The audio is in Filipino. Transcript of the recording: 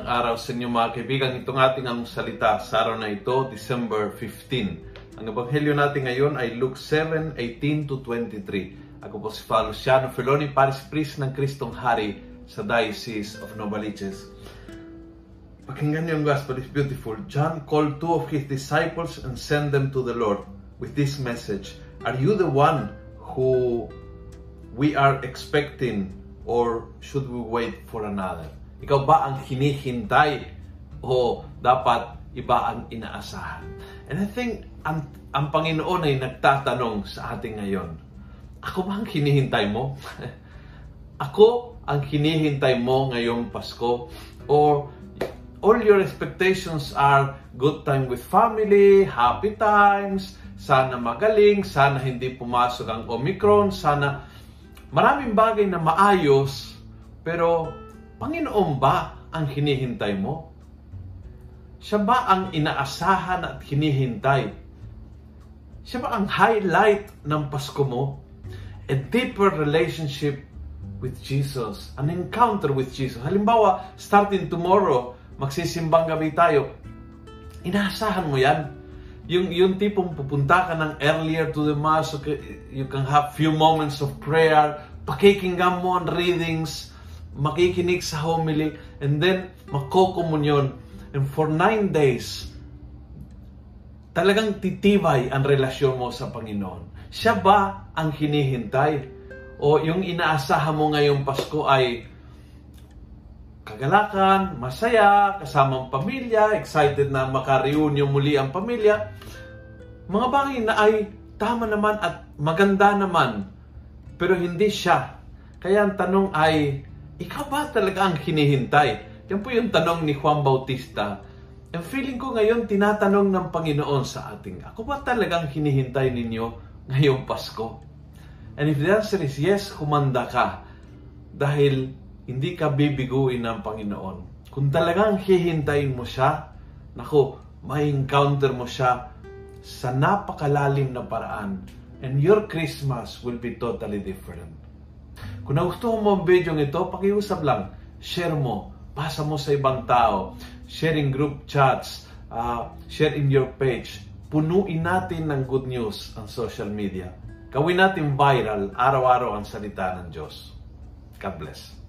araw sa inyo mga kaibigan. Itong ating ang salita sa araw na ito, December 15. Ang ebanghelyo natin ngayon ay Luke 7, 18 to 23. Ako po si Father Luciano Feloni, Paris Priest ng Kristong Hari sa Diocese of Novaliches. Pakinggan niyo ang gospel, it's beautiful. John called two of his disciples and sent them to the Lord with this message. Are you the one who we are expecting or should we wait for another? Ikaw ba ang hinihintay o dapat iba ang inaasahan? And I think ang, ang Panginoon ay nagtatanong sa ating ngayon, ako ba ang hinihintay mo? ako ang hinihintay mo ngayong Pasko? Or all your expectations are good time with family, happy times, sana magaling, sana hindi pumasok ang Omicron, sana maraming bagay na maayos, pero Panginoon ba ang hinihintay mo? Siya ba ang inaasahan at hinihintay? Siya ba ang highlight ng Pasko mo? A deeper relationship with Jesus. An encounter with Jesus. Halimbawa, starting tomorrow, magsisimbang gabi tayo. Inaasahan mo yan? Yung, yung tipong pupunta ka ng earlier to the Mass, so you can have few moments of prayer, pakikinggan mo ang readings, makikinig sa homily, and then makokomunyon. And for nine days, talagang titibay ang relasyon mo sa Panginoon. Siya ba ang hinihintay? O yung inaasahan mo ngayong Pasko ay kagalakan, masaya, kasamang pamilya, excited na makareunion muli ang pamilya. Mga bagay na ay tama naman at maganda naman, pero hindi siya. Kaya ang tanong ay, ikaw ba talaga ang hinihintay? Yan po yung tanong ni Juan Bautista. And feeling ko ngayon, tinatanong ng Panginoon sa ating, ako ba talagang hinihintay ninyo ngayong Pasko? And if the answer is yes, humanda ka. Dahil hindi ka bibiguin ng Panginoon. Kung talagang hihintayin mo siya, naku, may encounter mo siya sa napakalalim na paraan. And your Christmas will be totally different. Kung nagustuhan mo ang video ito, pakiusap lang, share mo, pasa mo sa ibang tao, share in group chats, uh, share in your page. Punuin natin ng good news ang social media. Gawin natin viral araw-araw ang salita ng Diyos. God bless.